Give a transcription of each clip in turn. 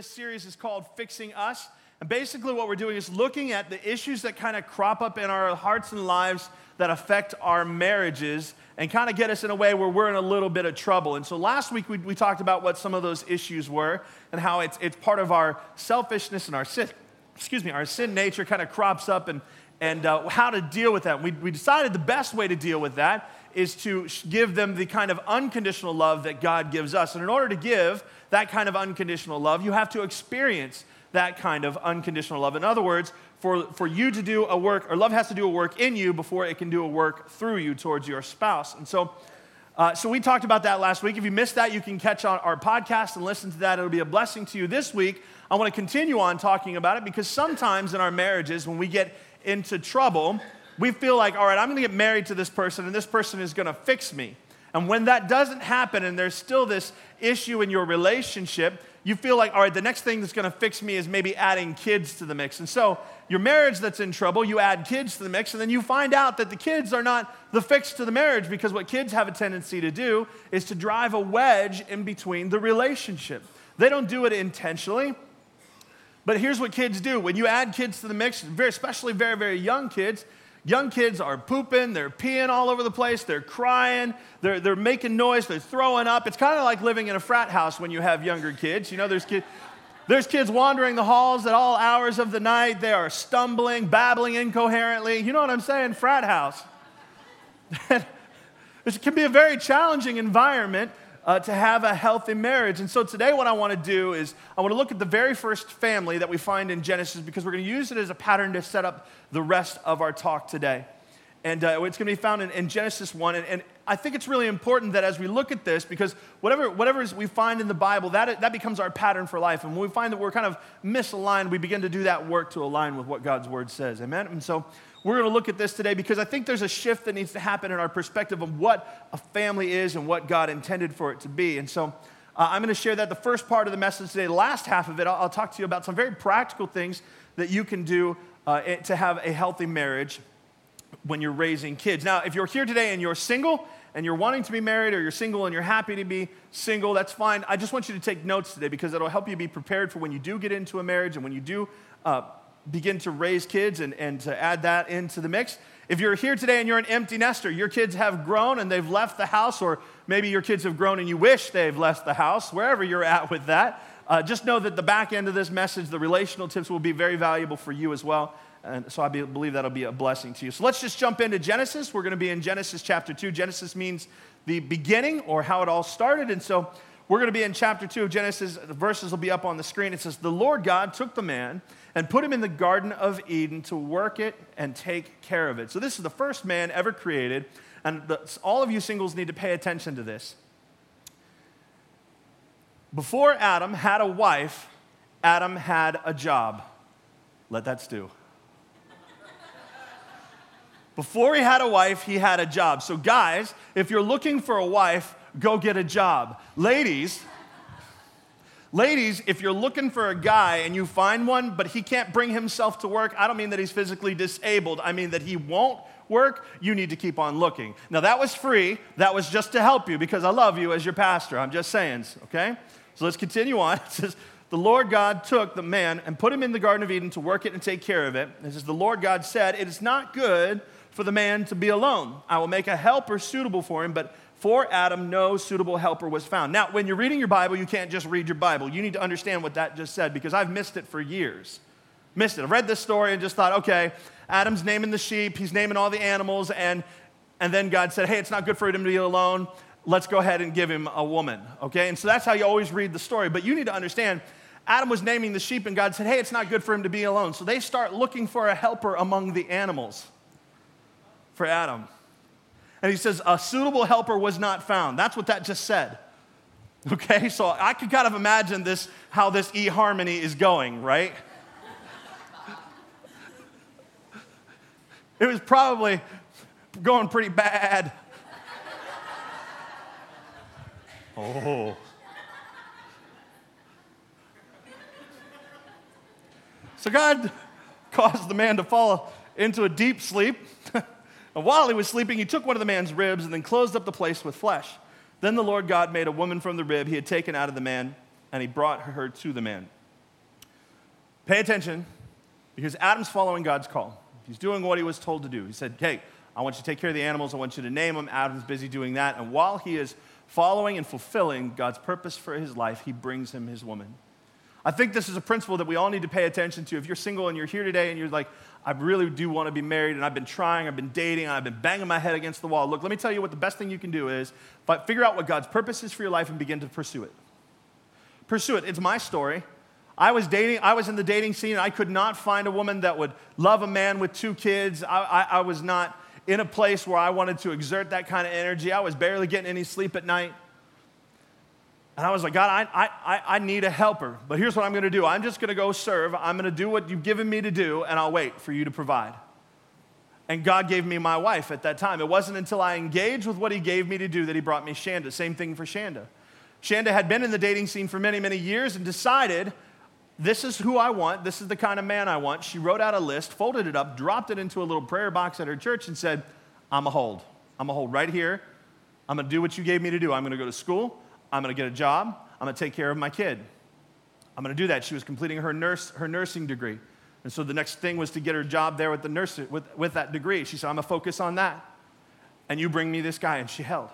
This series is called Fixing Us. And basically, what we're doing is looking at the issues that kind of crop up in our hearts and lives that affect our marriages and kind of get us in a way where we're in a little bit of trouble. And so last week, we, we talked about what some of those issues were and how it's, it's part of our selfishness and our sin, excuse me, our sin nature kind of crops up and, and uh, how to deal with that. We, we decided the best way to deal with that is to give them the kind of unconditional love that God gives us. And in order to give, that kind of unconditional love, you have to experience that kind of unconditional love. In other words, for, for you to do a work, or love has to do a work in you before it can do a work through you towards your spouse. And so, uh, so we talked about that last week. If you missed that, you can catch on our podcast and listen to that. It'll be a blessing to you. This week, I want to continue on talking about it because sometimes in our marriages, when we get into trouble, we feel like, all right, I'm going to get married to this person and this person is going to fix me. And when that doesn't happen and there's still this issue in your relationship, you feel like, all right, the next thing that's to fix me is maybe adding kids to the mix. And so your marriage that's in trouble, you add kids to the mix, and then you find out that the kids are not the fix to the marriage because what kids have a tendency to do is to drive a wedge in between the relationship. They don't do it intentionally. But here's what kids do. When you add kids to the mix, especially very, very young kids, Young kids are pooping, they're peeing all over the place, they're crying, they're, they're making noise, they're throwing up. It's kind of like living in a frat house when you have younger kids. You know, there's kids. There's kids wandering the halls at all hours of the night. They are stumbling, babbling incoherently. You know what I'm saying? Frat house. it can be a very challenging environment uh, to have a healthy marriage. And so today, what I want to do is I want to look at the very first family that we find in Genesis because we're going to use it as a pattern to set up the rest of our talk today. And uh, it's going to be found in, in Genesis 1. And, and, I think it's really important that as we look at this, because whatever, whatever we find in the Bible, that, that becomes our pattern for life. And when we find that we're kind of misaligned, we begin to do that work to align with what God's word says. Amen? And so we're going to look at this today because I think there's a shift that needs to happen in our perspective of what a family is and what God intended for it to be. And so uh, I'm going to share that the first part of the message today. The last half of it, I'll, I'll talk to you about some very practical things that you can do uh, to have a healthy marriage when you're raising kids. Now, if you're here today and you're single and you're wanting to be married or you're single and you're happy to be single, that's fine. I just want you to take notes today because it'll help you be prepared for when you do get into a marriage and when you do uh, begin to raise kids and, and to add that into the mix. If you're here today and you're an empty nester, your kids have grown and they've left the house, or maybe your kids have grown and you wish they've left the house, wherever you're at with that, uh, just know that the back end of this message, the relational tips, will be very valuable for you as well. And so I be, believe that'll be a blessing to you. So let's just jump into Genesis. We're going to be in Genesis chapter 2. Genesis means the beginning or how it all started. And so we're going to be in chapter 2 of Genesis. The verses will be up on the screen. It says, The Lord God took the man and put him in the Garden of Eden to work it and take care of it. So, this is the first man ever created, and the, all of you singles need to pay attention to this. Before Adam had a wife, Adam had a job. Let that stew. Before he had a wife, he had a job. So, guys, if you're looking for a wife, go get a job. Ladies, Ladies, if you're looking for a guy and you find one, but he can't bring himself to work, I don't mean that he's physically disabled. I mean that he won't work, you need to keep on looking. Now, that was free. That was just to help you because I love you as your pastor. I'm just saying, okay? So let's continue on. It says, The Lord God took the man and put him in the Garden of Eden to work it and take care of it. It says, The Lord God said, It is not good for the man to be alone. I will make a helper suitable for him, but for Adam, no suitable helper was found. Now, when you're reading your Bible, you can't just read your Bible. You need to understand what that just said because I've missed it for years. Missed it. I've read this story and just thought, okay, Adam's naming the sheep, he's naming all the animals, and, and then God said, hey, it's not good for him to be alone. Let's go ahead and give him a woman. Okay? And so that's how you always read the story. But you need to understand, Adam was naming the sheep, and God said, hey, it's not good for him to be alone. So they start looking for a helper among the animals for Adam. And he says, A suitable helper was not found. That's what that just said. Okay, so I could kind of imagine this, how this eHarmony is going, right? it was probably going pretty bad. Oh. So God caused the man to fall into a deep sleep. And while he was sleeping, he took one of the man's ribs and then closed up the place with flesh. Then the Lord God made a woman from the rib he had taken out of the man, and he brought her to the man. Pay attention, because Adam's following God's call. He's doing what he was told to do. He said, Hey, I want you to take care of the animals. I want you to name them. Adam's busy doing that. And while he is following and fulfilling God's purpose for his life, he brings him his woman. I think this is a principle that we all need to pay attention to. If you're single and you're here today and you're like, I really do want to be married and I've been trying, I've been dating, I've been banging my head against the wall. Look, let me tell you what the best thing you can do is figure out what God's purpose is for your life and begin to pursue it. Pursue it. It's my story. I was dating, I was in the dating scene. I could not find a woman that would love a man with two kids. I, I, I was not in a place where I wanted to exert that kind of energy. I was barely getting any sleep at night. And I was like, God, I, I, I need a helper. But here's what I'm going to do I'm just going to go serve. I'm going to do what you've given me to do, and I'll wait for you to provide. And God gave me my wife at that time. It wasn't until I engaged with what He gave me to do that He brought me Shanda. Same thing for Shanda. Shanda had been in the dating scene for many, many years and decided this is who I want. This is the kind of man I want. She wrote out a list, folded it up, dropped it into a little prayer box at her church, and said, I'm a hold. I'm a hold right here. I'm going to do what you gave me to do. I'm going to go to school. I'm going to get a job. I'm going to take care of my kid. I'm going to do that. She was completing her, nurse, her nursing degree. And so the next thing was to get her job there with, the nurse, with, with that degree. She said, I'm going to focus on that. And you bring me this guy. And she held.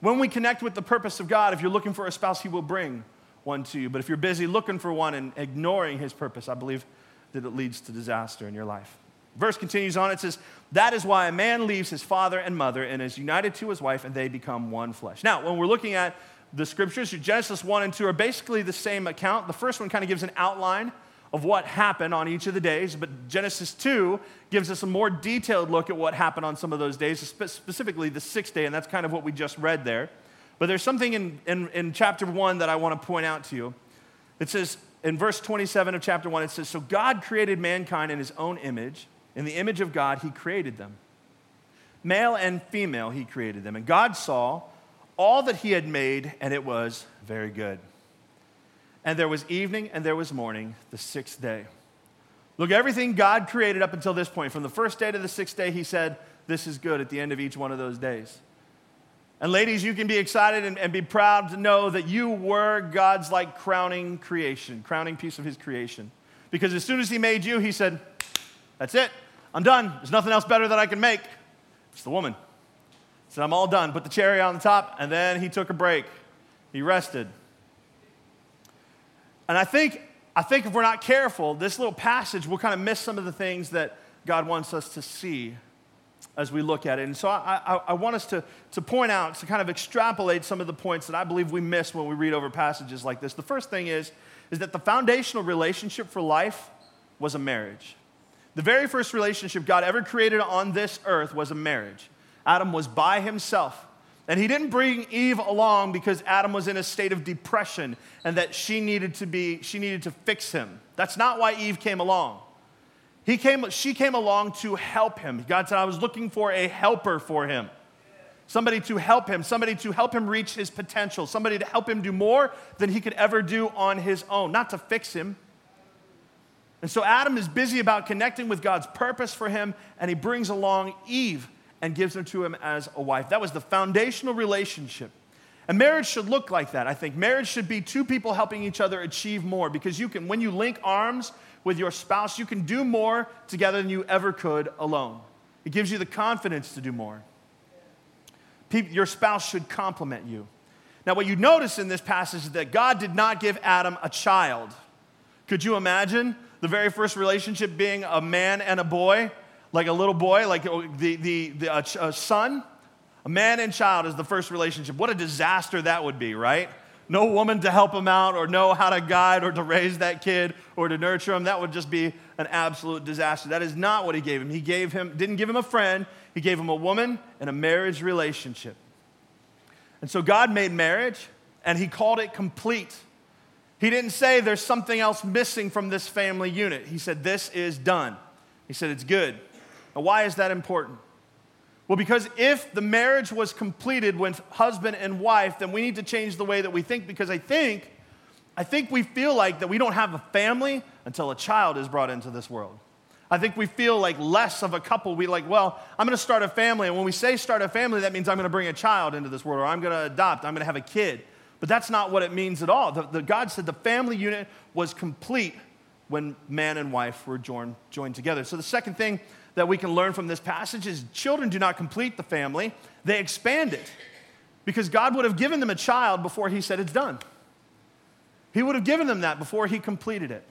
When we connect with the purpose of God, if you're looking for a spouse, He will bring one to you. But if you're busy looking for one and ignoring His purpose, I believe that it leads to disaster in your life. Verse continues on. It says, That is why a man leaves his father and mother and is united to his wife, and they become one flesh. Now, when we're looking at the scriptures, Genesis 1 and 2 are basically the same account. The first one kind of gives an outline of what happened on each of the days, but Genesis 2 gives us a more detailed look at what happened on some of those days, specifically the sixth day, and that's kind of what we just read there. But there's something in, in, in chapter 1 that I want to point out to you. It says, in verse 27 of chapter 1, it says, So God created mankind in his own image. In the image of God, he created them. Male and female, he created them. And God saw all that he had made, and it was very good. And there was evening and there was morning, the sixth day. Look, everything God created up until this point, from the first day to the sixth day, he said, This is good at the end of each one of those days. And ladies, you can be excited and, and be proud to know that you were God's like crowning creation, crowning piece of his creation. Because as soon as he made you, he said, That's it. I'm done. There's nothing else better that I can make. It's the woman. Said, I'm all done. Put the cherry on the top, and then he took a break. He rested. And I think, I think if we're not careful, this little passage will kind of miss some of the things that God wants us to see as we look at it. And so I, I, I, want us to, to point out, to kind of extrapolate some of the points that I believe we miss when we read over passages like this. The first thing is, is that the foundational relationship for life was a marriage. The very first relationship God ever created on this earth was a marriage. Adam was by himself. And he didn't bring Eve along because Adam was in a state of depression and that she needed to be she needed to fix him. That's not why Eve came along. He came, she came along to help him. God said, I was looking for a helper for him. Somebody to help him, somebody to help him reach his potential, somebody to help him do more than he could ever do on his own, not to fix him, and so Adam is busy about connecting with God's purpose for him, and he brings along Eve and gives her to him as a wife. That was the foundational relationship. And marriage should look like that, I think. Marriage should be two people helping each other achieve more because you can, when you link arms with your spouse, you can do more together than you ever could alone. It gives you the confidence to do more. your spouse should complement you. Now, what you notice in this passage is that God did not give Adam a child. Could you imagine the very first relationship being a man and a boy, like a little boy, like oh, the, the, the uh, a, a uh, son. A man and child is the first relationship. What a disaster that would be, right? No woman to help him out or know how to guide or to raise that kid or to nurture him. That would just be an absolute disaster. That is not what he gave him. He gave him, didn't give him a friend, he gave him a woman and a marriage relationship. And so God made marriage and he called it complete. He didn't say there's something else missing from this family unit. He said, This is done. He said, It's good. Now, why is that important? Well, because if the marriage was completed with husband and wife, then we need to change the way that we think because I think, I think we feel like that we don't have a family until a child is brought into this world. I think we feel like less of a couple. We like, well, I'm going to start a family. And when we say start a family, that means I'm going to bring a child into this world or I'm going to adopt, I'm going to have a kid. But that's not what it means at all. The, the God said the family unit was complete when man and wife were joined, joined together. So the second thing that we can learn from this passage is children do not complete the family, they expand it. Because God would have given them a child before He said it's done. He would have given them that before He completed it.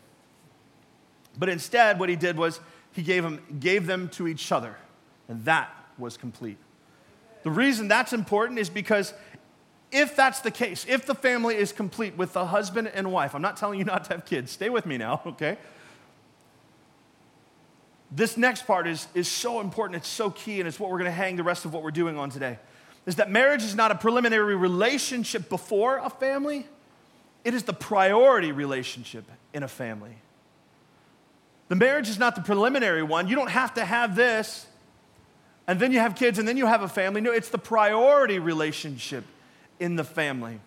But instead, what He did was He gave them, gave them to each other, and that was complete. The reason that's important is because if that's the case, if the family is complete with the husband and wife, I'm not telling you not to have kids, stay with me now, okay? This next part is, is so important, it's so key, and it's what we're gonna hang the rest of what we're doing on today. Is that marriage is not a preliminary relationship before a family, it is the priority relationship in a family. The marriage is not the preliminary one. You don't have to have this, and then you have kids, and then you have a family. No, it's the priority relationship in the family.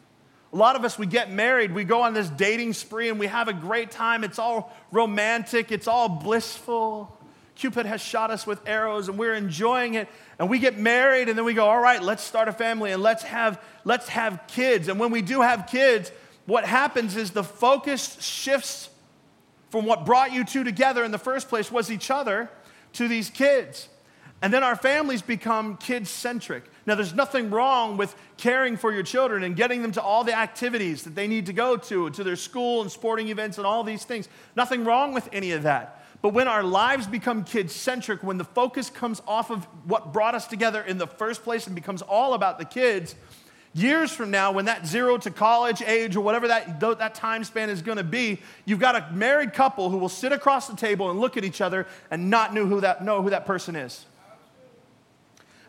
A lot of us, we get married, we go on this dating spree, and we have a great time. It's all romantic, it's all blissful. Cupid has shot us with arrows, and we're enjoying it. And we get married, and then we go, all right, let's start a family and let's have, let's have kids. And when we do have kids, what happens is the focus shifts from what brought you two together in the first place was each other to these kids. And then our families become kid centric. Now, there's nothing wrong with caring for your children and getting them to all the activities that they need to go to, to their school and sporting events and all these things. Nothing wrong with any of that. But when our lives become kid centric, when the focus comes off of what brought us together in the first place and becomes all about the kids, years from now, when that zero to college age or whatever that, that time span is going to be, you've got a married couple who will sit across the table and look at each other and not know who that, know who that person is.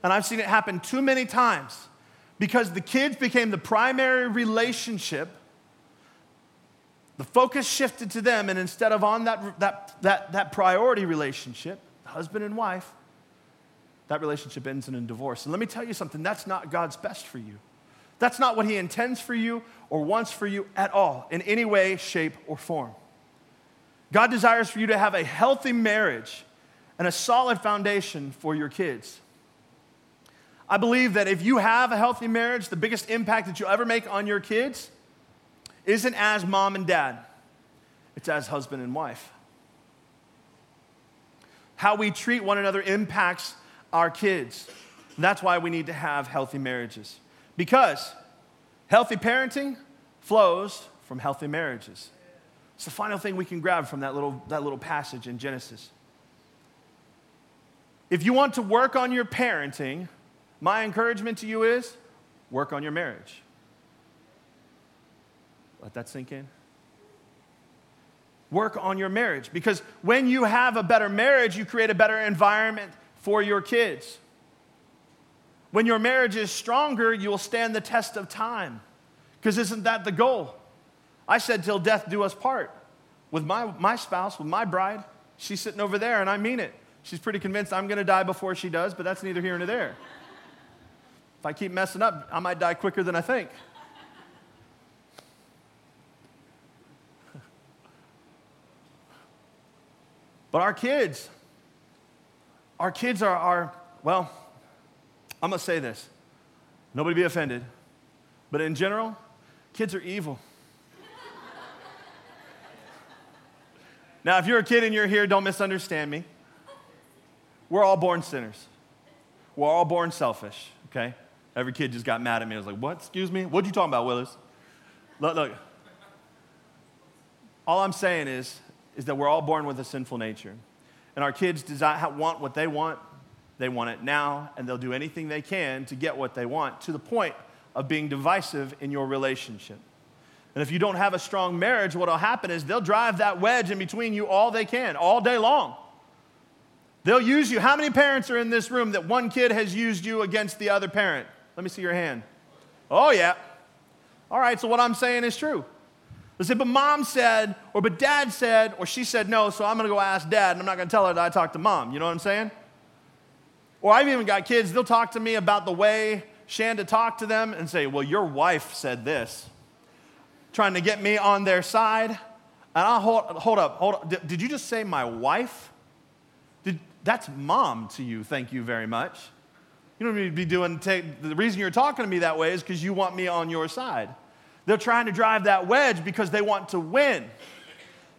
And I've seen it happen too many times because the kids became the primary relationship. The focus shifted to them, and instead of on that, that, that, that priority relationship, husband and wife, that relationship ends in a divorce. And let me tell you something that's not God's best for you. That's not what He intends for you or wants for you at all, in any way, shape, or form. God desires for you to have a healthy marriage and a solid foundation for your kids. I believe that if you have a healthy marriage, the biggest impact that you'll ever make on your kids isn't as mom and dad, it's as husband and wife. How we treat one another impacts our kids. And that's why we need to have healthy marriages. Because healthy parenting flows from healthy marriages. It's the final thing we can grab from that little, that little passage in Genesis. If you want to work on your parenting, my encouragement to you is work on your marriage. Let that sink in. Work on your marriage because when you have a better marriage, you create a better environment for your kids. When your marriage is stronger, you will stand the test of time. Because isn't that the goal? I said, till death do us part. With my, my spouse, with my bride, she's sitting over there, and I mean it. She's pretty convinced I'm going to die before she does, but that's neither here nor there. If I keep messing up, I might die quicker than I think. but our kids, our kids are, are well, I'm going to say this. Nobody be offended. But in general, kids are evil. now, if you're a kid and you're here, don't misunderstand me. We're all born sinners. We're all born selfish, okay? Every kid just got mad at me. I was like, what? Excuse me? What are you talking about, Willis? Look, look. All I'm saying is, is that we're all born with a sinful nature. And our kids desire, want what they want. They want it now, and they'll do anything they can to get what they want to the point of being divisive in your relationship. And if you don't have a strong marriage, what will happen is they'll drive that wedge in between you all they can, all day long. They'll use you. How many parents are in this room that one kid has used you against the other parent? Let me see your hand. Oh, yeah. All right, so what I'm saying is true. They say, but mom said, or but dad said, or she said no, so I'm gonna go ask dad, and I'm not gonna tell her that I talked to mom. You know what I'm saying? Or I've even got kids, they'll talk to me about the way Shanda talked to them and say, well, your wife said this, trying to get me on their side. And I'll hold, hold up, hold up. Did, did you just say my wife? Did, that's mom to you, thank you very much. You don't need to be doing, take, the reason you're talking to me that way is because you want me on your side. They're trying to drive that wedge because they want to win.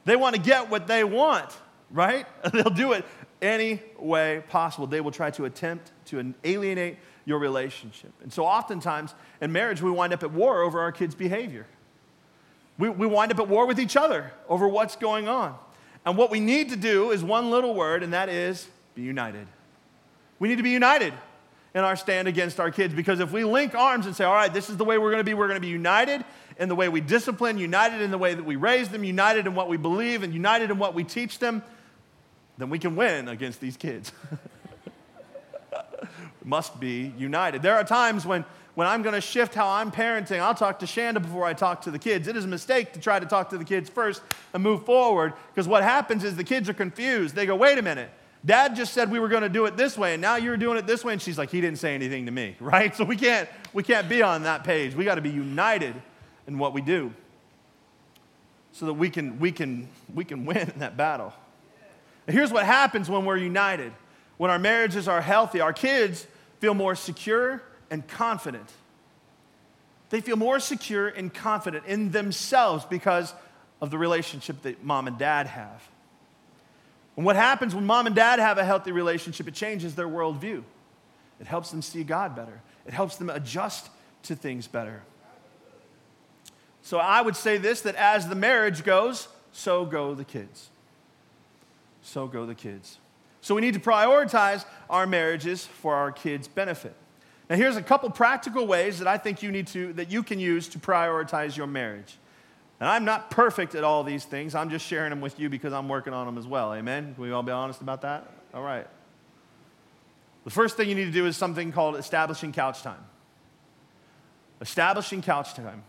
They want to get what they want, right? They'll do it any way possible. They will try to attempt to alienate your relationship. And so, oftentimes in marriage, we wind up at war over our kids' behavior. We, we wind up at war with each other over what's going on. And what we need to do is one little word, and that is be united. We need to be united in our stand against our kids because if we link arms and say, all right, this is the way we're going to be, we're going to be united in the way we discipline, united in the way that we raise them, united in what we believe, and united in what we teach them, then we can win against these kids. Must be united. There are times when, when I'm going to shift how I'm parenting, I'll talk to Shanda before I talk to the kids. It is a mistake to try to talk to the kids first and move forward because what happens is the kids are confused. They go, wait a minute. Dad just said we were going to do it this way, and now you're doing it this way. And she's like, he didn't say anything to me, right? So we can't, we can't be on that page. We got to be united in what we do so that we can, we can, we can win in that battle. And here's what happens when we're united when our marriages are healthy, our kids feel more secure and confident. They feel more secure and confident in themselves because of the relationship that mom and dad have. And what happens when mom and dad have a healthy relationship? It changes their worldview. It helps them see God better, it helps them adjust to things better. So I would say this that as the marriage goes, so go the kids. So go the kids. So we need to prioritize our marriages for our kids' benefit. Now here's a couple practical ways that I think you need to that you can use to prioritize your marriage. And I'm not perfect at all these things. I'm just sharing them with you because I'm working on them as well. Amen. Can we all be honest about that? All right. The first thing you need to do is something called establishing couch time. Establishing couch time.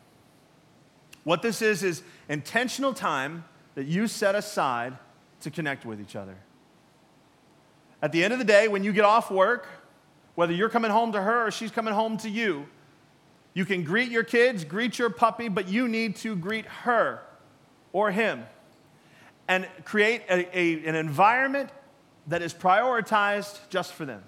What this is, is intentional time that you set aside to connect with each other. At the end of the day, when you get off work, whether you're coming home to her or she's coming home to you, you can greet your kids, greet your puppy, but you need to greet her or him and create a, a, an environment that is prioritized just for them.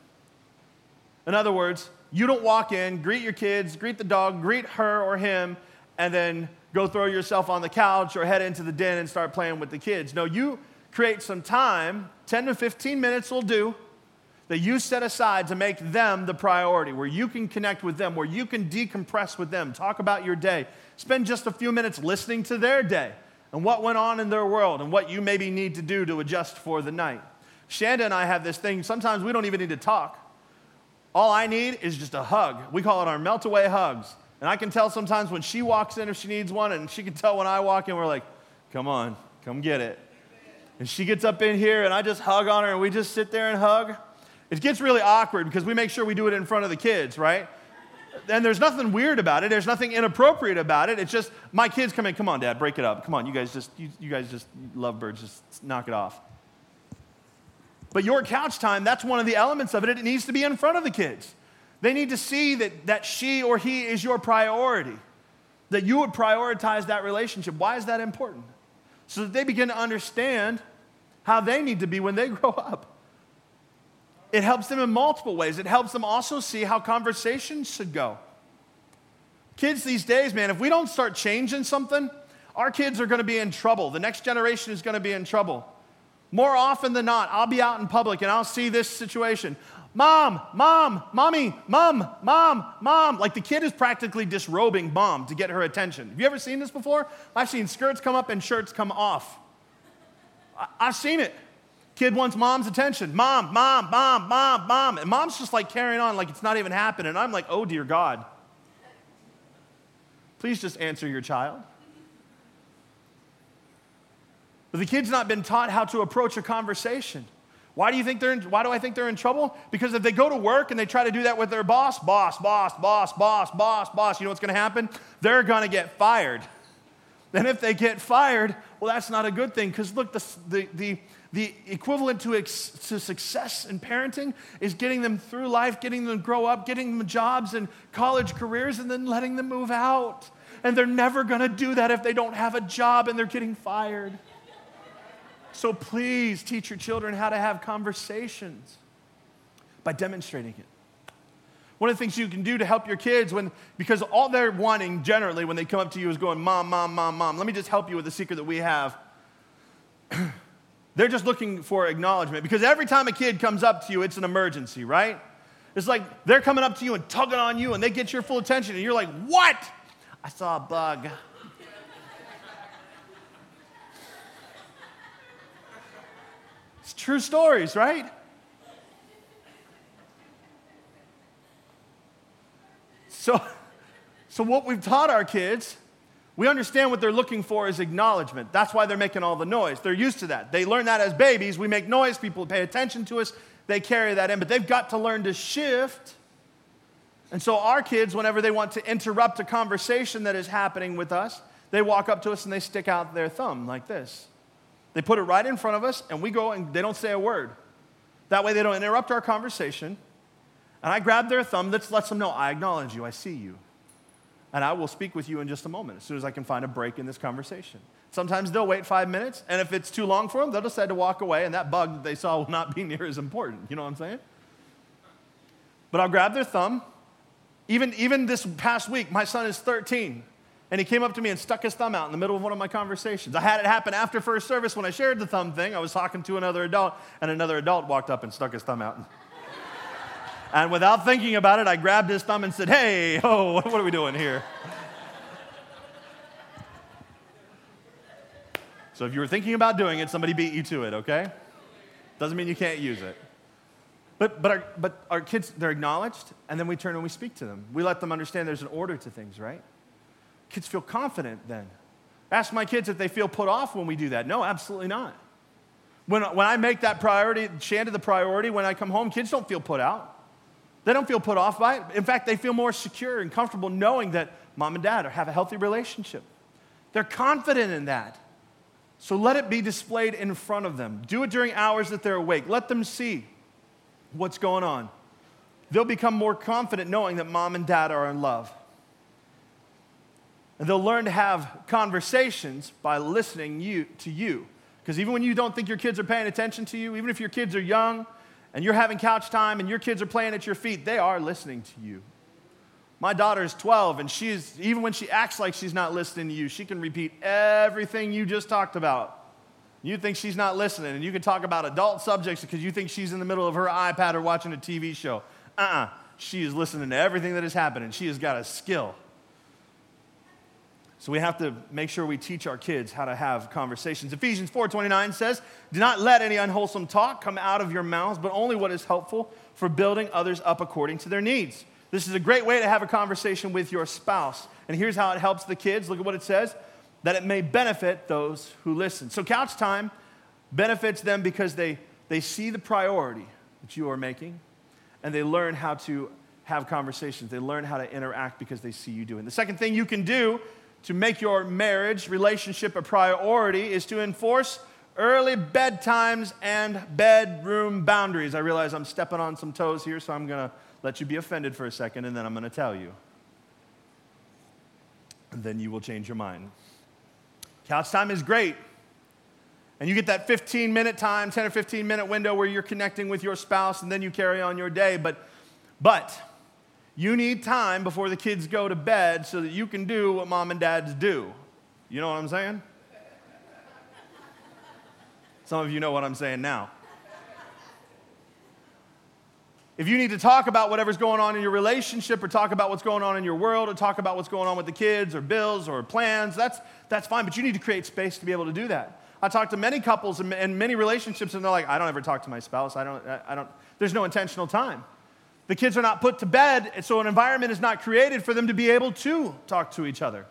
In other words, you don't walk in, greet your kids, greet the dog, greet her or him, and then go throw yourself on the couch or head into the den and start playing with the kids. No, you create some time, 10 to 15 minutes will do, that you set aside to make them the priority, where you can connect with them, where you can decompress with them, talk about your day, spend just a few minutes listening to their day and what went on in their world and what you maybe need to do to adjust for the night. Shanda and I have this thing, sometimes we don't even need to talk. All I need is just a hug. We call it our melt away hugs. And I can tell sometimes when she walks in if she needs one, and she can tell when I walk in, we're like, come on, come get it. And she gets up in here, and I just hug on her, and we just sit there and hug. It gets really awkward because we make sure we do it in front of the kids, right? And there's nothing weird about it. There's nothing inappropriate about it. It's just my kids come in. Come on, Dad, break it up. Come on, you guys just you, you guys just love birds. Just knock it off. But your couch time, that's one of the elements of it. It needs to be in front of the kids. They need to see that, that she or he is your priority, that you would prioritize that relationship. Why is that important? So that they begin to understand how they need to be when they grow up. It helps them in multiple ways. It helps them also see how conversations should go. Kids these days, man, if we don't start changing something, our kids are going to be in trouble. The next generation is going to be in trouble. More often than not, I'll be out in public and I'll see this situation. Mom, mom, mommy, mom, mom, mom. Like the kid is practically disrobing mom to get her attention. Have you ever seen this before? I've seen skirts come up and shirts come off. I- have seen it. Kid wants mom's attention. Mom, mom, mom, mom, mom. And mom's just like carrying on like it's not even happening. And I'm like, oh dear God. Please just answer your child. But the kid's not been taught how to approach a conversation. Why do you think they're in, why do I think they're in trouble? Because if they go to work and they try to do that with their boss, boss, boss, boss, boss, boss, boss, you know what's going to happen? They're going to get fired. Then if they get fired, well, that's not a good thing because look, the, the, the, the equivalent to, ex, to success in parenting is getting them through life, getting them to grow up, getting them jobs and college careers, and then letting them move out. And they're never going to do that if they don't have a job and they're getting fired. So please teach your children how to have conversations by demonstrating it. One of the things you can do to help your kids when, because all they're wanting generally when they come up to you is going, Mom, Mom, Mom, Mom. Let me just help you with the secret that we have. they're just looking for acknowledgement because every time a kid comes up to you, it's an emergency, right? It's like they're coming up to you and tugging on you and they get your full attention and you're like, What? I saw a bug. It's true stories, right? So, so what we've taught our kids, we understand what they're looking for is acknowledgement. That's why they're making all the noise. They're used to that. They learn that as babies. We make noise, people pay attention to us, they carry that in, but they've got to learn to shift. And so our kids, whenever they want to interrupt a conversation that is happening with us, they walk up to us and they stick out their thumb like this. They put it right in front of us, and we go and they don't say a word. That way, they don't interrupt our conversation. And I grab their thumb, that lets them know I acknowledge you, I see you. And I will speak with you in just a moment as soon as I can find a break in this conversation. Sometimes they'll wait five minutes, and if it's too long for them, they'll decide to walk away, and that bug that they saw will not be near as important. You know what I'm saying? But I'll grab their thumb. Even, even this past week, my son is 13. And he came up to me and stuck his thumb out in the middle of one of my conversations. I had it happen after first service when I shared the thumb thing. I was talking to another adult, and another adult walked up and stuck his thumb out. and without thinking about it, I grabbed his thumb and said, Hey, oh, what are we doing here? so if you were thinking about doing it, somebody beat you to it, okay? Doesn't mean you can't use it. But, but, our, but our kids, they're acknowledged, and then we turn and we speak to them. We let them understand there's an order to things, right? Kids feel confident then. Ask my kids if they feel put off when we do that. No, absolutely not. When, when I make that priority, Shanda the priority, when I come home, kids don't feel put out. They don't feel put off by it. In fact, they feel more secure and comfortable knowing that mom and dad have a healthy relationship. They're confident in that. So let it be displayed in front of them. Do it during hours that they're awake. Let them see what's going on. They'll become more confident knowing that mom and dad are in love. And they'll learn to have conversations by listening you, to you. Because even when you don't think your kids are paying attention to you, even if your kids are young and you're having couch time and your kids are playing at your feet, they are listening to you. My daughter is 12, and she is, even when she acts like she's not listening to you, she can repeat everything you just talked about. You think she's not listening, and you can talk about adult subjects because you think she's in the middle of her iPad or watching a TV show. Uh uh-uh. uh She is listening to everything that is happening. She has got a skill. So we have to make sure we teach our kids how to have conversations. Ephesians 4:29 says, "Do not let any unwholesome talk come out of your mouths, but only what is helpful for building others up according to their needs." This is a great way to have a conversation with your spouse. And here's how it helps the kids. Look at what it says, that it may benefit those who listen. So couch time benefits them because they they see the priority that you are making and they learn how to have conversations. They learn how to interact because they see you doing. The second thing you can do to make your marriage relationship a priority is to enforce early bedtimes and bedroom boundaries. I realize I'm stepping on some toes here, so I'm going to let you be offended for a second, and then I'm going to tell you. And then you will change your mind. Couch time is great. And you get that 15 minute time, 10 or 15 minute window where you're connecting with your spouse, and then you carry on your day. But, but, you need time before the kids go to bed so that you can do what mom and dads do. You know what I'm saying? Some of you know what I'm saying now. If you need to talk about whatever's going on in your relationship or talk about what's going on in your world or talk about what's going on with the kids or bills or plans, that's, that's fine, but you need to create space to be able to do that. I talk to many couples and, many relationships, and they're like, I don't ever talk to my spouse. I don't, I don't, there's no intentional time. The kids are not put to bed, so an environment is not created for them to be able to talk to each other.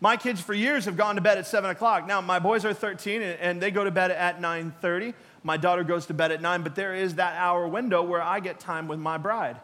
My kids for years have gone to bed at 7 o'clock. Now, my boys are 13 and they go to bed at 9.30. My daughter goes to bed at 9, but there is that hour window where I get time with my bride.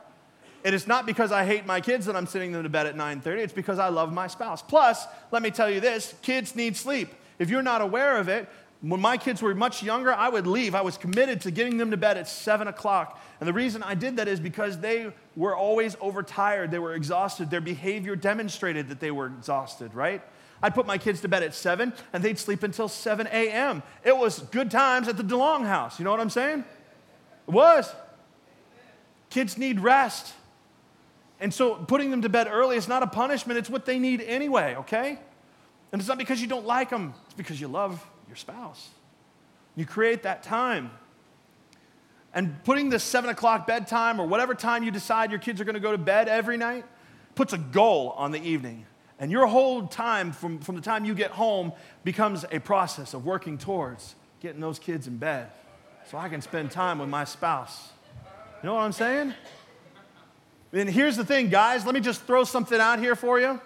It is not because I hate my kids that I'm sending them to bed at 9:30. It's because I love my spouse. Plus, let me tell you this: kids need sleep. If you're not aware of it, when my kids were much younger, I would leave. I was committed to getting them to bed at seven o'clock. And the reason I did that is because they were always overtired. They were exhausted. Their behavior demonstrated that they were exhausted, right? I'd put my kids to bed at 7 and they'd sleep until 7 a.m. It was good times at the DeLong house. You know what I'm saying? It was. Kids need rest. And so putting them to bed early is not a punishment, it's what they need anyway, okay? And it's not because you don't like them, it's because you love your spouse. You create that time. And putting the seven o'clock bedtime or whatever time you decide your kids are going to go to bed every night puts a goal on the evening. And your whole time from, from the time you get home becomes a process of working towards getting those kids in bed so I can spend time with my spouse. You know what I'm saying? And here's the thing, guys, let me just throw something out here for you.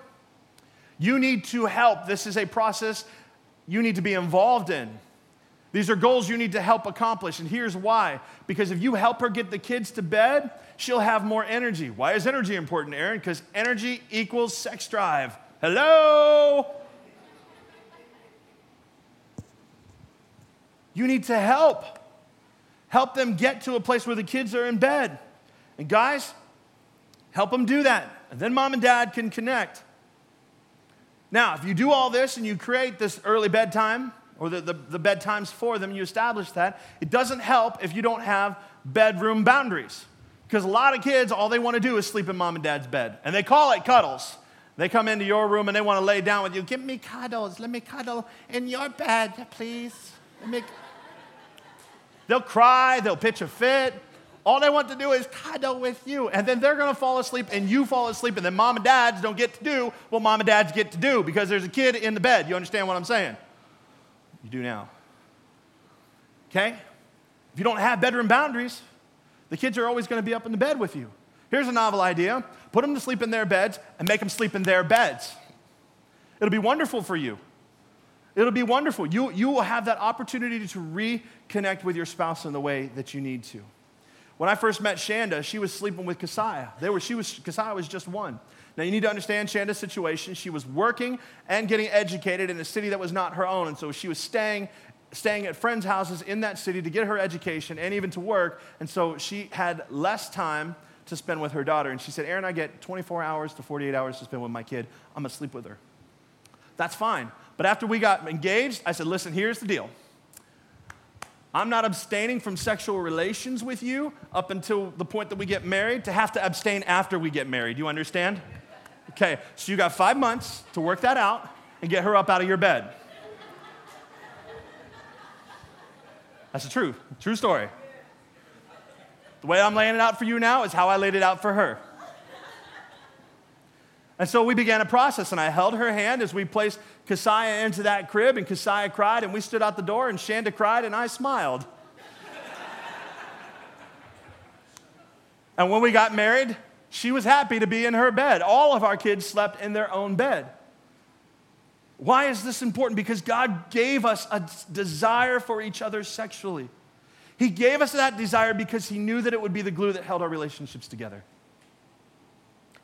You need to help. This is a process you need to be involved in. These are goals you need to help accomplish. And here's why. Because if you help her get the kids to bed, she'll have more energy. Why is energy important, Aaron? Because energy equals sex drive. Hello? You need to help. Help them get to a place where the kids are in bed. And guys, help them do that. And then mom and dad can connect. Now, if you do all this and you create this early bedtime, or the, the, the bedtimes for them, you establish that, it doesn't help if you don't have bedroom boundaries. Because a lot of kids, all they want to do is sleep in mom and dad's bed. And they call it cuddles. They come into your room and they want to lay down with you. Give me cuddles. Let me cuddle in your bed, please. Me... They'll cry, they'll pitch a fit. All they want to do is cuddle with you. And then they're going to fall asleep and you fall asleep. And then mom and dads don't get to do what mom and dads get to do because there's a kid in the bed. You understand what I'm saying? You do now. Okay? If you don't have bedroom boundaries, the kids are always going to be up in the bed with you. Here's a novel idea put them to sleep in their beds and make them sleep in their beds. It'll be wonderful for you. It'll be wonderful. You, you will have that opportunity to reconnect with your spouse in the way that you need to. When I first met Shanda, she was sleeping with Kasaya. They she was, Kasaya was just one. Now, you need to understand Shanda's situation. She was working and getting educated in a city that was not her own. And so she was staying, staying at friends' houses in that city to get her education and even to work. And so she had less time to spend with her daughter. And she said, Aaron, I get 24 hours to 48 hours to spend with my kid. I'm going to sleep with her. That's fine. But after we got engaged, I said, listen, here's the deal. I'm not abstaining from sexual relations with you up until the point that we get married to have to abstain after we get married. You understand? Okay, so you got five months to work that out and get her up out of your bed. That's the truth. True story. The way I'm laying it out for you now is how I laid it out for her. And so we began a process, and I held her hand as we placed Kasaya into that crib, and Kasaya cried, and we stood out the door, and Shanda cried, and I smiled. and when we got married, she was happy to be in her bed. All of our kids slept in their own bed. Why is this important? Because God gave us a desire for each other sexually. He gave us that desire because He knew that it would be the glue that held our relationships together.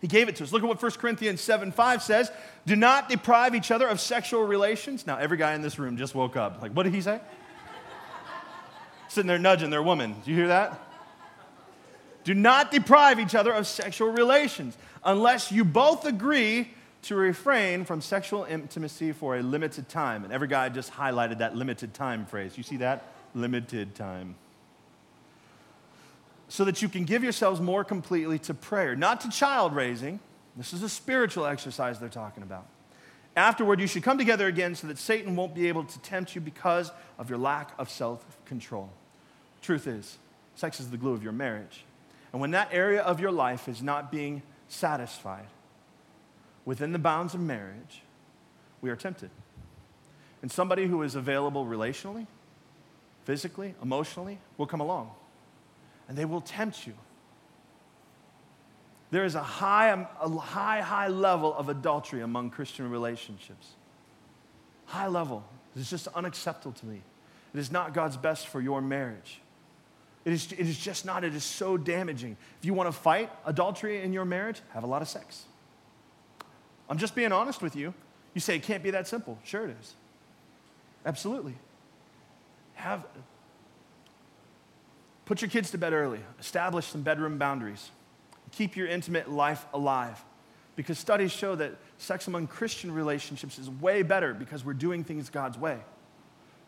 He gave it to us. Look at what 1 Corinthians 7 5 says. Do not deprive each other of sexual relations. Now, every guy in this room just woke up. Like, what did he say? Sitting there nudging their woman. Do you hear that? Do not deprive each other of sexual relations unless you both agree to refrain from sexual intimacy for a limited time. And every guy just highlighted that limited time phrase. You see that? Limited time. So that you can give yourselves more completely to prayer, not to child raising. This is a spiritual exercise they're talking about. Afterward, you should come together again so that Satan won't be able to tempt you because of your lack of self control. Truth is, sex is the glue of your marriage. And when that area of your life is not being satisfied within the bounds of marriage, we are tempted. And somebody who is available relationally, physically, emotionally, will come along and they will tempt you. There is a high, um, a high, high level of adultery among Christian relationships. High level. It's just unacceptable to me. It is not God's best for your marriage. It is, it is just not. It is so damaging. If you want to fight adultery in your marriage, have a lot of sex. I'm just being honest with you. You say it can't be that simple. Sure, it is. Absolutely. Have, put your kids to bed early, establish some bedroom boundaries, keep your intimate life alive. Because studies show that sex among Christian relationships is way better because we're doing things God's way.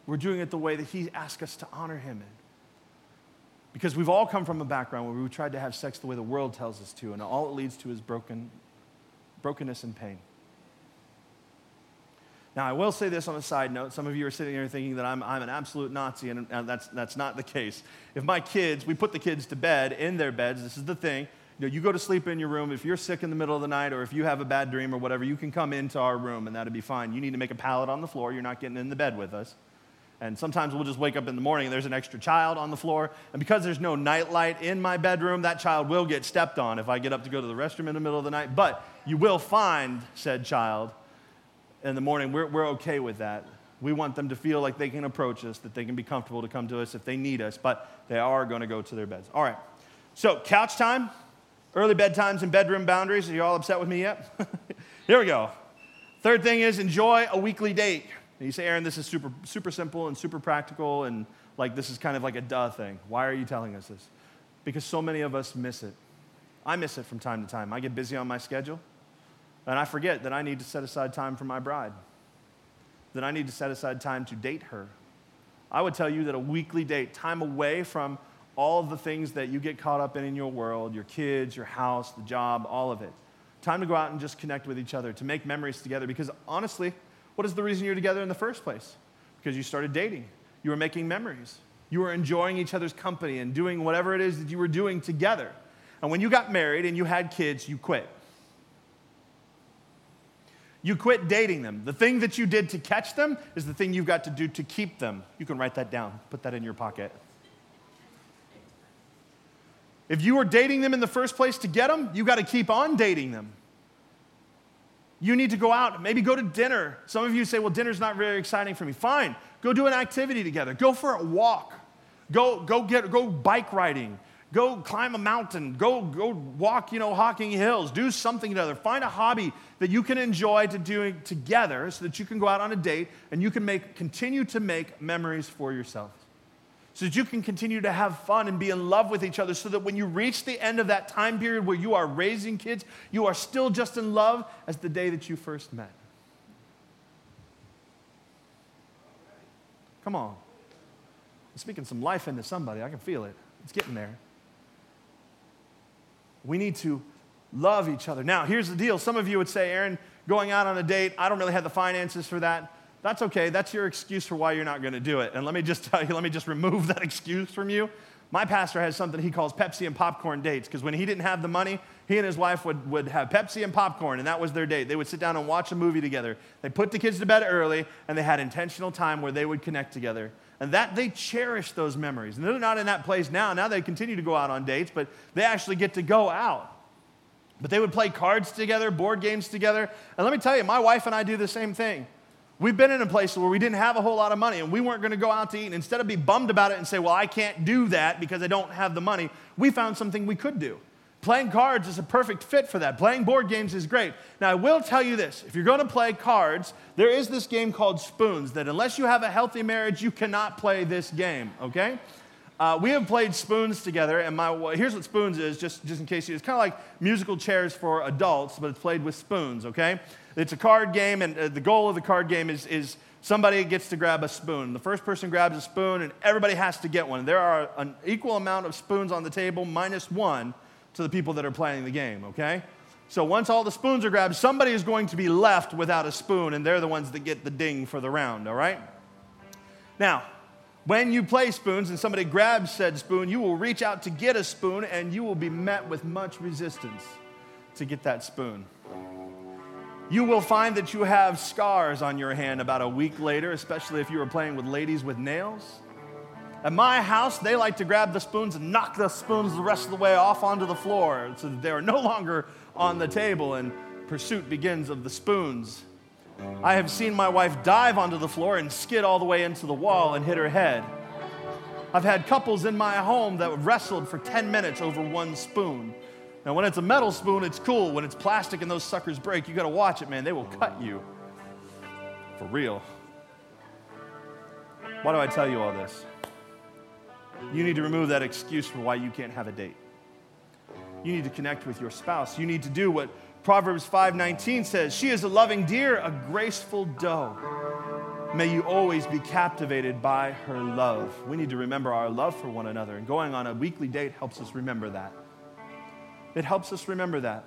We're doing it the way that He asked us to honor Him in. Because we've all come from a background where we tried to have sex the way the world tells us to, and all it leads to is broken, brokenness and pain. Now, I will say this on a side note. Some of you are sitting here thinking that I'm, I'm an absolute Nazi, and, that's, that's not the case. If my kids, we put the kids to bed in their beds, this is the thing. You, know, you go to sleep in your room. If you're sick in the middle of the night or if you have a bad dream or whatever, you can come into our room and that'll be fine. You need to make a pallet on the floor. You're not getting in the bed with us. And sometimes we'll just wake up in the morning and there's an extra child on the floor. And because there's no nightlight in my bedroom, that child will get stepped on if I get up to go to the restroom in the middle of the night. But you will find said child in the morning, we're, we're okay with that. We want them to feel like they can approach us, that they can be comfortable to come to us if they need us, but they are going to go to their beds. All right. So, couch time, early bedtimes, and bedroom boundaries. Are you all upset with me yet? Here we go. Third thing is enjoy a weekly date. And you say, Aaron, this is super, super simple and super practical, and like this is kind of like a duh thing. Why are you telling us this? Because so many of us miss it. I miss it from time to time. I get busy on my schedule. And I forget that I need to set aside time for my bride, that I need to set aside time to date her. I would tell you that a weekly date, time away from all of the things that you get caught up in in your world your kids, your house, the job, all of it. Time to go out and just connect with each other, to make memories together. Because honestly, what is the reason you're together in the first place? Because you started dating, you were making memories, you were enjoying each other's company and doing whatever it is that you were doing together. And when you got married and you had kids, you quit. You quit dating them. The thing that you did to catch them is the thing you've got to do to keep them. You can write that down, put that in your pocket. If you were dating them in the first place to get them, you got to keep on dating them. You need to go out, maybe go to dinner. Some of you say, well, dinner's not very exciting for me. Fine, go do an activity together. Go for a walk. Go, go, get, go bike riding. Go climb a mountain. Go, go walk, you know, Hocking Hills. Do something together. Find a hobby that you can enjoy to doing together so that you can go out on a date and you can make, continue to make memories for yourself. So that you can continue to have fun and be in love with each other so that when you reach the end of that time period where you are raising kids, you are still just in love as the day that you first met. Come on. I'm speaking some life into somebody. I can feel it. It's getting there. We need to love each other. Now, here's the deal. Some of you would say, Aaron, going out on a date, I don't really have the finances for that. That's okay. That's your excuse for why you're not going to do it. And let me just tell you, let me just remove that excuse from you. My pastor has something he calls Pepsi and popcorn dates because when he didn't have the money, he and his wife would, would have Pepsi and popcorn, and that was their date. They would sit down and watch a movie together. They put the kids to bed early, and they had intentional time where they would connect together. And that they cherish those memories. And they're not in that place now. Now they continue to go out on dates, but they actually get to go out. But they would play cards together, board games together. And let me tell you, my wife and I do the same thing. We've been in a place where we didn't have a whole lot of money and we weren't going to go out to eat. And instead of be bummed about it and say, well, I can't do that because I don't have the money, we found something we could do. Playing cards is a perfect fit for that. Playing board games is great. Now, I will tell you this if you're going to play cards, there is this game called Spoons that unless you have a healthy marriage, you cannot play this game, okay? Uh, we have played Spoons together, and my, here's what Spoons is, just, just in case you, it's kind of like musical chairs for adults, but it's played with spoons, okay? It's a card game, and uh, the goal of the card game is, is somebody gets to grab a spoon. The first person grabs a spoon, and everybody has to get one. There are an equal amount of spoons on the table, minus one to the people that are playing the game, okay? So once all the spoons are grabbed, somebody is going to be left without a spoon, and they're the ones that get the ding for the round, all right? Now, when you play spoons and somebody grabs said spoon, you will reach out to get a spoon, and you will be met with much resistance to get that spoon. You will find that you have scars on your hand about a week later, especially if you were playing with ladies with nails. At my house, they like to grab the spoons and knock the spoons the rest of the way off onto the floor so that they are no longer on the table and pursuit begins of the spoons. I have seen my wife dive onto the floor and skid all the way into the wall and hit her head. I've had couples in my home that wrestled for 10 minutes over one spoon. Now, when it's a metal spoon, it's cool. When it's plastic and those suckers break, you gotta watch it, man. They will cut you. For real. Why do I tell you all this? You need to remove that excuse for why you can't have a date. You need to connect with your spouse. You need to do what Proverbs 5:19 says, "She is a loving deer, a graceful doe." May you always be captivated by her love. We need to remember our love for one another, and going on a weekly date helps us remember that. It helps us remember that.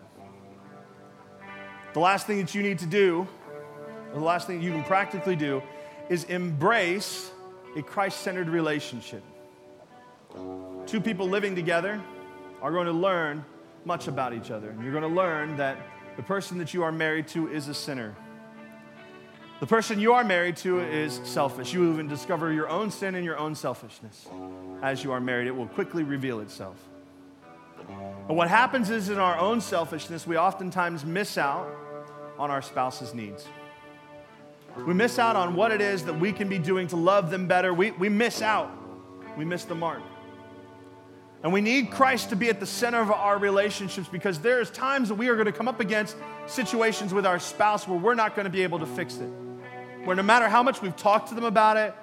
The last thing that you need to do, the last thing you can practically do, is embrace a Christ centered relationship. Two people living together are going to learn much about each other. You're going to learn that the person that you are married to is a sinner. The person you are married to is selfish. You even discover your own sin and your own selfishness. As you are married, it will quickly reveal itself. And what happens is, in our own selfishness, we oftentimes miss out on our spouse's needs. We miss out on what it is that we can be doing to love them better. We, we miss out. We miss the mark. And we need Christ to be at the center of our relationships because there's times that we are going to come up against situations with our spouse where we're not going to be able to fix it. Where no matter how much we've talked to them about it,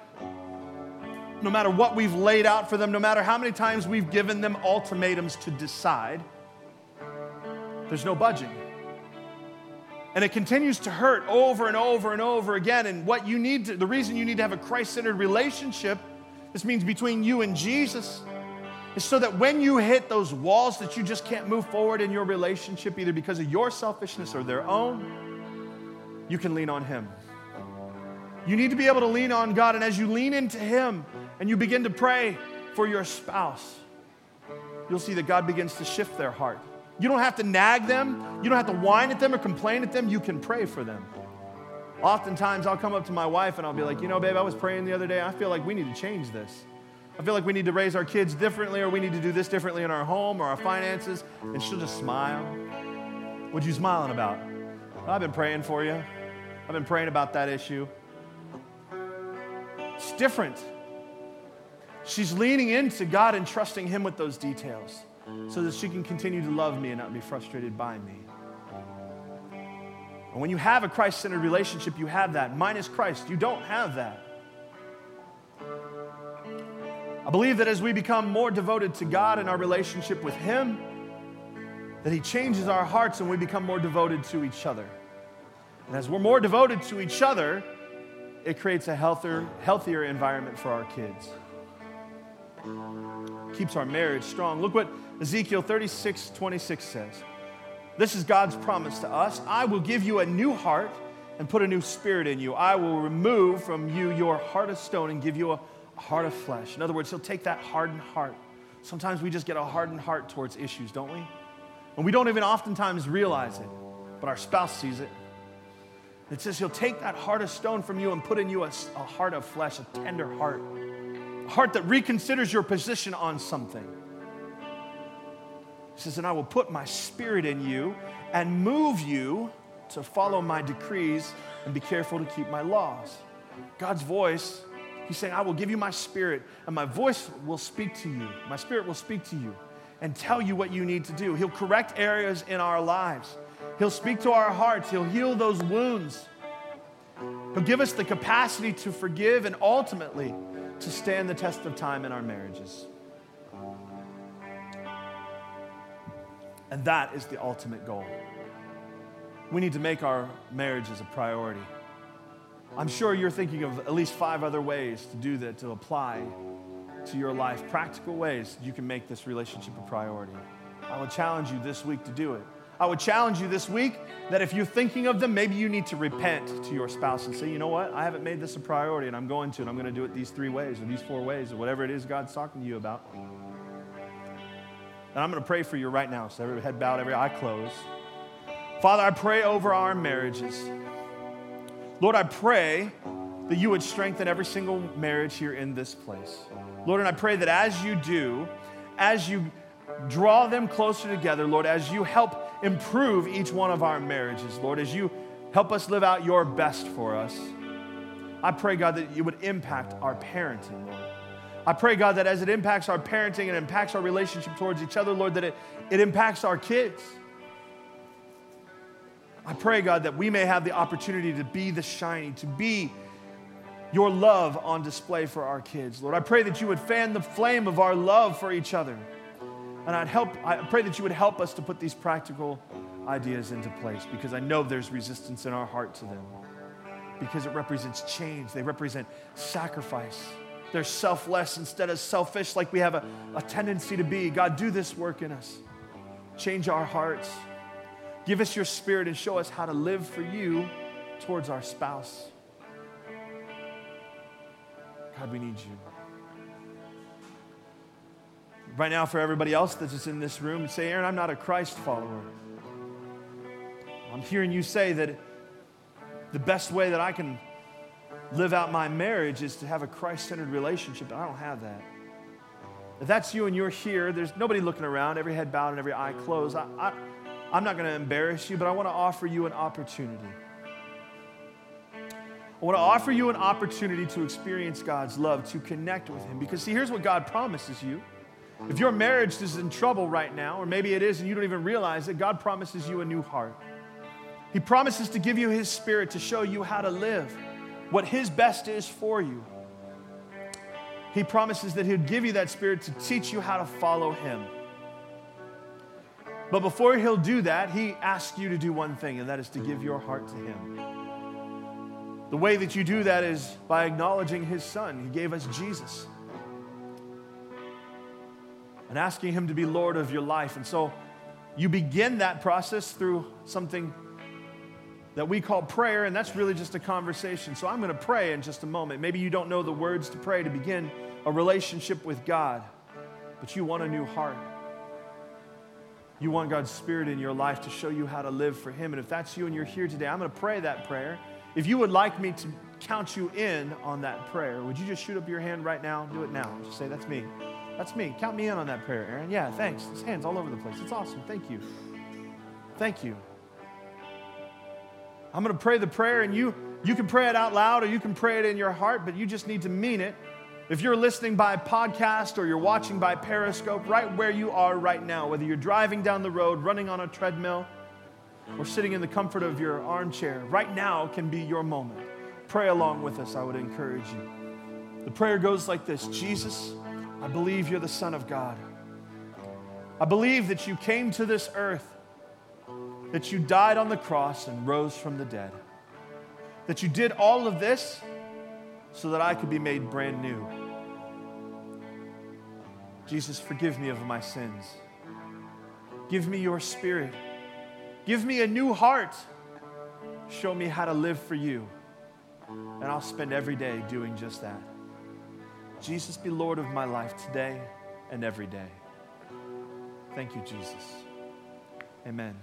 no matter what we've laid out for them, no matter how many times we've given them ultimatums to decide, there's no budging. And it continues to hurt over and over and over again. And what you need to, the reason you need to have a Christ centered relationship, this means between you and Jesus is so that when you hit those walls that you just can't move forward in your relationship, either because of your selfishness or their own, you can lean on Him. You need to be able to lean on God, and as you lean into Him and you begin to pray for your spouse, you'll see that God begins to shift their heart. You don't have to nag them, you don't have to whine at them or complain at them, you can pray for them. Oftentimes, I'll come up to my wife and I'll be like, You know, babe, I was praying the other day. I feel like we need to change this. I feel like we need to raise our kids differently, or we need to do this differently in our home or our finances. And she'll just smile. What you smiling about? Well, I've been praying for you. I've been praying about that issue. It's different. She's leaning into God and trusting Him with those details so that she can continue to love me and not be frustrated by me. And when you have a Christ centered relationship, you have that. Minus Christ, you don't have that. I believe that as we become more devoted to God and our relationship with Him, that He changes our hearts and we become more devoted to each other. And as we're more devoted to each other, it creates a healthier, healthier environment for our kids. Keeps our marriage strong. Look what Ezekiel 36 26 says. This is God's promise to us I will give you a new heart and put a new spirit in you. I will remove from you your heart of stone and give you a heart of flesh. In other words, He'll take that hardened heart. Sometimes we just get a hardened heart towards issues, don't we? And we don't even oftentimes realize it, but our spouse sees it. It says He'll take that heart of stone from you and put in you a, a heart of flesh, a tender heart, a heart that reconsiders your position on something. He says, And I will put my spirit in you and move you to follow my decrees and be careful to keep my laws. God's voice He's saying, I will give you my spirit, and my voice will speak to you. My spirit will speak to you and tell you what you need to do. He'll correct areas in our lives, He'll speak to our hearts, He'll heal those wounds. He'll give us the capacity to forgive and ultimately to stand the test of time in our marriages. And that is the ultimate goal. We need to make our marriages a priority. I'm sure you're thinking of at least five other ways to do that, to apply to your life, practical ways you can make this relationship a priority. I would challenge you this week to do it. I would challenge you this week that if you're thinking of them, maybe you need to repent to your spouse and say, you know what, I haven't made this a priority and I'm going to, and I'm going to do it these three ways or these four ways or whatever it is God's talking to you about. And I'm going to pray for you right now. So every head bowed, every eye closed. Father, I pray over our marriages. Lord, I pray that you would strengthen every single marriage here in this place. Lord, and I pray that as you do, as you draw them closer together, Lord, as you help improve each one of our marriages, Lord, as you help us live out your best for us, I pray, God, that you would impact our parenting, Lord. I pray, God, that as it impacts our parenting and impacts our relationship towards each other, Lord, that it, it impacts our kids. I pray, God, that we may have the opportunity to be the shining, to be your love on display for our kids. Lord, I pray that you would fan the flame of our love for each other. And I'd help, I pray that you would help us to put these practical ideas into place because I know there's resistance in our heart to them. Because it represents change, they represent sacrifice. They're selfless instead of selfish, like we have a, a tendency to be. God, do this work in us. Change our hearts. Give us your spirit and show us how to live for you towards our spouse. God, we need you. Right now, for everybody else that's just in this room, say, Aaron, I'm not a Christ follower. I'm hearing you say that the best way that I can live out my marriage is to have a Christ centered relationship, and I don't have that. If that's you and you're here, there's nobody looking around, every head bowed and every eye closed. I, I, I'm not going to embarrass you, but I want to offer you an opportunity. I want to offer you an opportunity to experience God's love, to connect with Him. Because, see, here's what God promises you. If your marriage is in trouble right now, or maybe it is and you don't even realize it, God promises you a new heart. He promises to give you His Spirit to show you how to live, what His best is for you. He promises that He'll give you that Spirit to teach you how to follow Him. But before He'll do that, He asks you to do one thing, and that is to give your heart to Him. The way that you do that is by acknowledging His Son. He gave us Jesus. And asking Him to be Lord of your life. And so you begin that process through something that we call prayer, and that's really just a conversation. So I'm going to pray in just a moment. Maybe you don't know the words to pray to begin a relationship with God, but you want a new heart. You want God's Spirit in your life to show you how to live for Him. And if that's you and you're here today, I'm going to pray that prayer. If you would like me to count you in on that prayer, would you just shoot up your hand right now? Do it now. Just say, That's me. That's me. Count me in on that prayer, Aaron. Yeah, thanks. There's hands all over the place. It's awesome. Thank you. Thank you. I'm going to pray the prayer, and you, you can pray it out loud or you can pray it in your heart, but you just need to mean it. If you're listening by podcast or you're watching by Periscope, right where you are right now, whether you're driving down the road, running on a treadmill, or sitting in the comfort of your armchair, right now can be your moment. Pray along with us, I would encourage you. The prayer goes like this Jesus, I believe you're the Son of God. I believe that you came to this earth that you died on the cross and rose from the dead. That you did all of this so that I could be made brand new. Jesus, forgive me of my sins. Give me your spirit. Give me a new heart. Show me how to live for you. And I'll spend every day doing just that. Jesus, be Lord of my life today and every day. Thank you, Jesus. Amen.